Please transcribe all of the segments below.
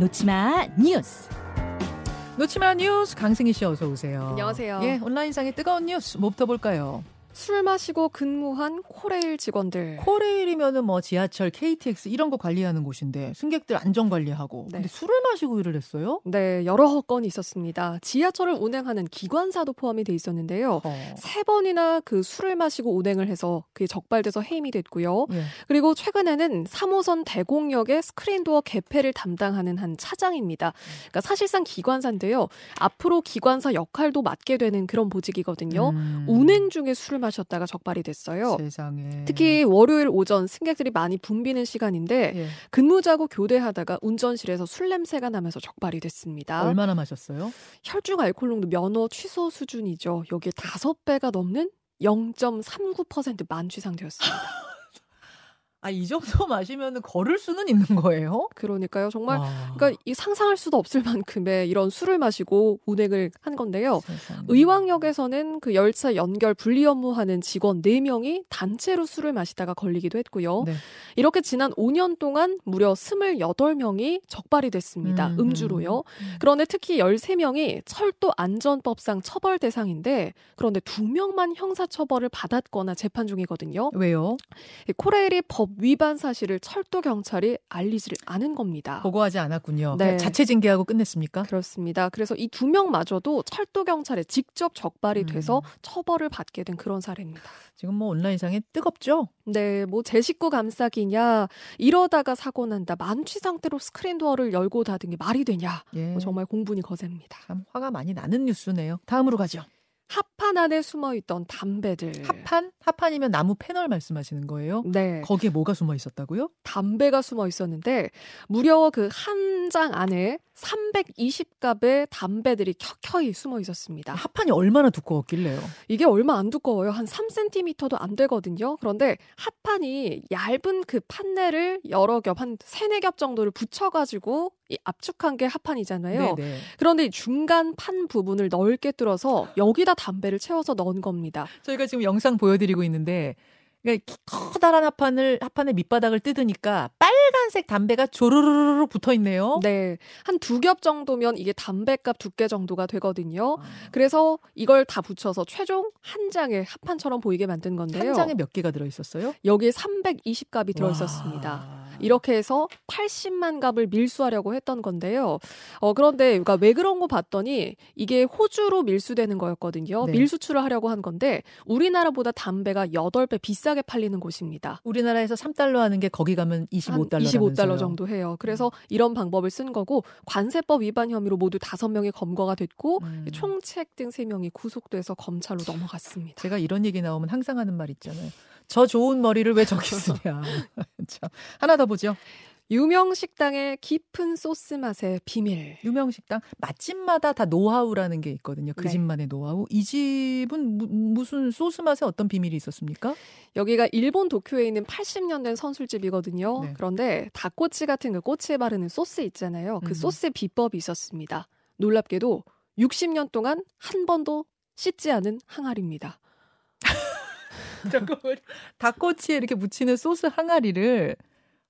놓지마 뉴스. 놓지마 뉴스 강승희 씨 어서 오세요. 안녕하세요. 예, 온라인상의 뜨거운 뉴스 뭐부터 볼까요? 술 마시고 근무한 코레일 직원들. 코레일이면은 뭐 지하철, KTX 이런 거 관리하는 곳인데 승객들 안전 관리하고. 네. 근데 술을 마시고 일을 했어요? 네, 여러 건이 있었습니다. 지하철을 운행하는 기관사도 포함이 돼 있었는데요. 어. 세 번이나 그 술을 마시고 운행을 해서 그게 적발돼서 해임이 됐고요. 예. 그리고 최근에는 3호선 대곡역의 스크린도어 개폐를 담당하는 한 차장입니다. 그러니까 사실상 기관사인데요. 앞으로 기관사 역할도 맡게 되는 그런 보직이거든요. 음. 운행 중에 술을 마 셨다가 적발이 됐어요. 세상에. 특히 월요일 오전 승객들이 많이 붐비는 시간인데 예. 근무자고 교대하다가 운전실에서 술 냄새가 나면서 적발이 됐습니다. 얼마나 마셨어요? 혈중 알코올 농도 면허 취소 수준이죠. 여기에 다섯 배가 넘는 0.39% 만취 상태였습니다. 아, 이 정도 마시면은 걸을 수는 있는 거예요? 그러니까요. 정말 와, 그러니까 이 상상할 수도 없을 만큼의 이런 술을 마시고 운행을 한 건데요. 세상에. 의왕역에서는 그 열차 연결 분리 업무하는 직원 4명이 단체로 술을 마시다가 걸리기도 했고요. 네. 이렇게 지난 5년 동안 무려 28명이 적발이 됐습니다. 음, 음, 주로요 음. 그런데 특히 13명이 철도 안전법상 처벌 대상인데 그런데 2명만 형사처벌을 받았거나 재판 중이거든요. 왜요? 이 코레일이 법 위반 사실을 철도 경찰이 알리지를 않은 겁니다. 보고하지 않았군요. 네. 자체 징계하고 끝냈습니까? 그렇습니다. 그래서 이 두 명마저도 철도 경찰에 직접 적발이 음. 돼서 처벌을 받게 된 그런 사례입니다. 지금 뭐 온라인상에 뜨겁죠? 네, 뭐 제 식구 감싸기냐 이러다가 사고 난다 만취 상태로 스크린 도어를 열고 닫은 게 말이 되냐 예. 뭐 정말 공분이 거셉니다. 참 화가 많이 나는 뉴스네요. 다음으로 가죠. 합판 안에 숨어 있던 담배들. 합판? 합판이면 나무 패널 말씀하시는 거예요? 네, 거기에 뭐가 숨어 있었다고요? 담배가 숨어 있었는데 무려 그 한 장 안에 320갑의 담배들이 켜켜이 숨어 있었습니다. 합판이 얼마나 두꺼웠길래요? 이게 얼마 안 두꺼워요. 한 3cm도 안 되거든요. 그런데 합판이 얇은 그 판넬을 여러 겹, 한 세네 겹 정도를 붙여가지고 이 압축한 게 합판이잖아요. 네네. 그런데 이 중간 판 부분을 넓게 뚫어서 여기다 담배를 채워서 넣은 겁니다. 저희가 지금 영상 보여드리고 있는데 그러니까 기- 커다란 합판을 합판의 밑바닥을 뜯으니까 빨간색 담배가 조르르르 붙어 있네요. 네. 한 두 겹 정도면 이게 담배값 두께 정도가 되거든요. 아, 그래서 이걸 다 붙여서 최종 한 장의 합판처럼 보이게 만든 건데요. 한 장에 몇 개가 들어 있었어요? 여기에 320갑이 들어 있었습니다. 이렇게 해서 80만 갑을 밀수하려고 했던 건데요. 어, 그런데 그러니까 왜 그런 거 봤더니 이게 호주로 밀수되는 거였거든요. 네. 밀수출을 하려고 한 건데 우리나라보다 담배가 8배 비싸게 팔리는 곳입니다. 우리나라에서 3달러 하는 게 거기 가면 25달러. 한 25달러 정도 해요. 그래서 이런 방법을 쓴 거고 관세법 위반 혐의로 모두 5명이 검거가 됐고 음. 총책 등 3명이 구속돼서 검찰로 넘어갔습니다. 제가 이런 얘기 나오면 항상 하는 말 있잖아요. 저 좋은 머리를 왜 저기 쓰냐. 참. 하나 더 보죠. 유명 식당의 깊은 소스 맛의 비밀. 유명 식당 맛집마다 다 노하우라는 게 있거든요. 그 네. 집만의 노하우. 이 집은 무, 무슨 소스 맛에 어떤 비밀이 있었습니까? 여기가 일본 도쿄에 있는 80년 된 선술집이거든요. 네. 그런데 닭꼬치 같은 그 꼬치에 바르는 소스 있잖아요. 그 음. 소스의 비법이 있었습니다. 놀랍게도 60년 동안 한 번도 씻지 않은 항아리입니다. 잠깐만. 닭꼬치에 이렇게 묻히는 소스 항아리를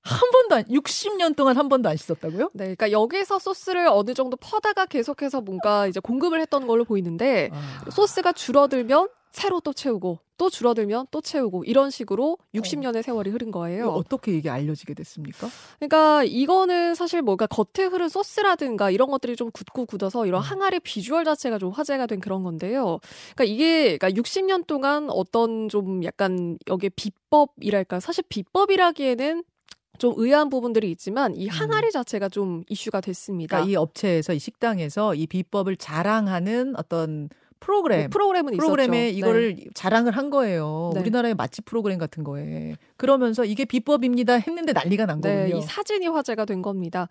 한 번도 안, 60년 동안 한 번도 안 씻었다고요? 네, 그러니까 여기서 소스를 어느 정도 퍼다가 계속해서 뭔가 이제 공급을 했던 걸로 보이는데 아, 소스가 줄어들면 새로 또 채우고 또 줄어들면 또 채우고 이런 식으로 60년의 세월이 흐른 거예요. 어떻게 이게 알려지게 됐습니까? 그러니까 이거는 사실 뭔가 겉에 흐른 소스라든가 이런 것들이 좀 굳고 굳어서 이런 음. 항아리 비주얼 자체가 좀 화제가 된 그런 건데요. 그러니까 이게 그러니까 60년 동안 어떤 좀 약간 여기에 비법이랄까 사실 비법이라기에는 좀 의아한 부분들이 있지만 이 항아리 자체가 좀 이슈가 됐습니다. 음. 그러니까 이 업체에서 이 식당에서 이 비법을 자랑하는 어떤 프로그램 뭐 프로그램은 프로그램에 있었죠. 이거를 네. 자랑을 한 거예요. 네. 우리나라의 맛집 프로그램 같은 거에. 그러면서 이게 비법입니다 했는데 난리가 난 네, 거군요. 이 사진이 화제가 된 겁니다.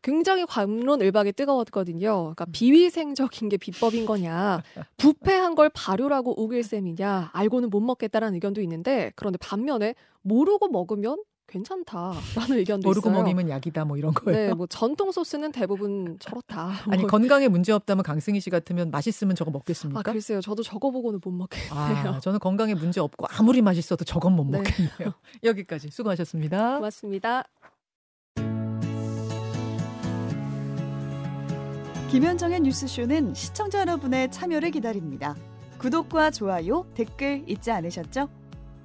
굉장히 관론을박이 뜨거웠거든요. 그러니까 음. 비위생적인 게 비법인 거냐, 부패한 걸 발효라고 우길 셈이냐, 알고는 못 먹겠다라는 의견도 있는데, 그런데 반면에 모르고 먹으면 괜찮다라는 의견도 모르고 있어요. 먹이면 약이다 뭐 이런 거예요. 네, 뭐 전통 소스는 대부분 저렇다. 아니 뭐. 건강에 문제 없다면 강승희 씨 같으면 맛있으면 저거 먹겠습니까? 아 글쎄요, 저도 저거 보고는 못 먹겠네요. 아, 저는 건강에 문제 없고 아무리 맛있어도 저건 못 네. 먹겠네요. 여기까지 수고하셨습니다. 고맙습니다. 김현정의 뉴스쇼는 시청자 여러분의 참여를 기다립니다. 구독과 좋아요, 댓글 잊지 않으셨죠?